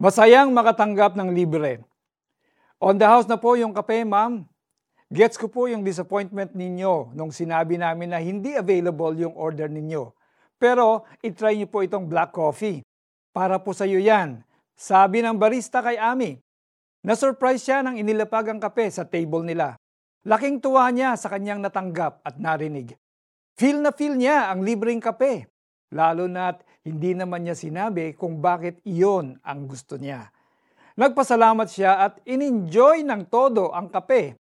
Masayang makatanggap ng libre. On the house na po yung kape, ma'am. Gets ko po yung disappointment ninyo nung sinabi namin na hindi available yung order ninyo. Pero itry niyo po itong black coffee. Para po sa iyo yan. Sabi ng barista kay Ami. Na-surprise siya nang inilapag ang kape sa table nila. Laking tuwa niya sa kanyang natanggap at narinig. Feel na feel niya ang libreng kape. Lalo na't hindi naman niya sinabi kung bakit iyon ang gusto niya. Nagpasalamat siya at in-enjoy ng todo ang kape.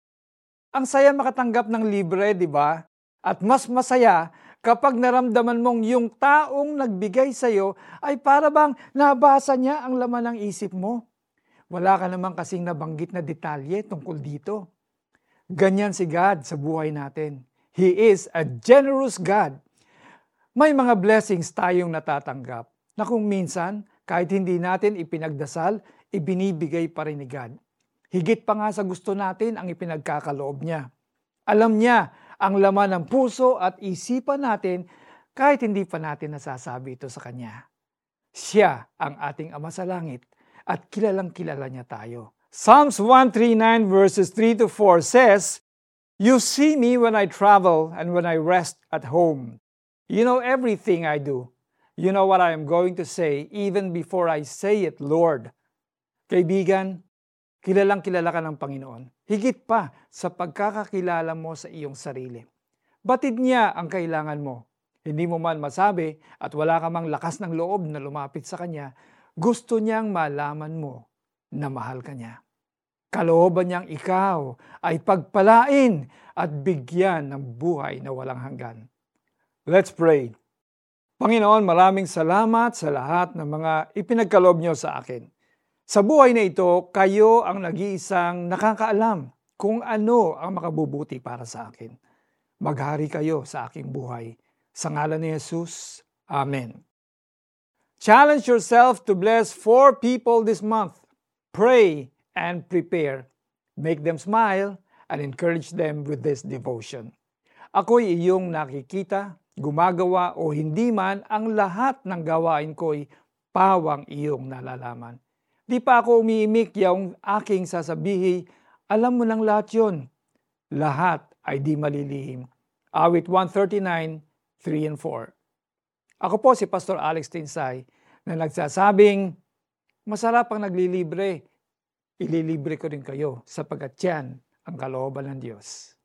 Ang saya makatanggap ng libre, di ba? At mas masaya kapag naramdaman mong yung taong nagbigay sa iyo ay para bang nabasa niya ang laman ng isip mo. Wala ka naman kasing nabanggit na detalye tungkol dito. Ganyan si God sa buhay natin. He is a generous God may mga blessings tayong natatanggap na kung minsan, kahit hindi natin ipinagdasal, ibinibigay pa rin ni God. Higit pa nga sa gusto natin ang ipinagkakaloob niya. Alam niya ang laman ng puso at isipan natin kahit hindi pa natin nasasabi ito sa Kanya. Siya ang ating Ama sa Langit at kilalang kilala niya tayo. Psalms 139 verses 3 to 4 says, You see me when I travel and when I rest at home. You know everything I do. You know what I am going to say even before I say it, Lord. Kaibigan, kilalang kilala ka ng Panginoon. Higit pa sa pagkakakilala mo sa iyong sarili. Batid niya ang kailangan mo. Hindi mo man masabi at wala ka mang lakas ng loob na lumapit sa Kanya, gusto niyang malaman mo na mahal ka niya. Kalooban niyang ikaw ay pagpalain at bigyan ng buhay na walang hanggan. Let's pray. Panginoon, maraming salamat sa lahat ng mga ipinagkaloob niyo sa akin. Sa buhay na ito, kayo ang nag-iisang nakakaalam kung ano ang makabubuti para sa akin. Maghari kayo sa aking buhay. Sa ngalan ni Jesus, Amen. Challenge yourself to bless four people this month. Pray and prepare. Make them smile and encourage them with this devotion. Ako'y iyong nakikita, gumagawa o hindi man, ang lahat ng gawain ko'y pawang iyong nalalaman. Di pa ako umiimik yung aking sasabihi, alam mo nang lahat yon. Lahat ay di malilihim. Awit 139, 3 and 4. Ako po si Pastor Alex Tinsay na nagsasabing, masarap ang naglilibre. Ililibre ko rin kayo sapagkat yan ang kalooban ng Diyos.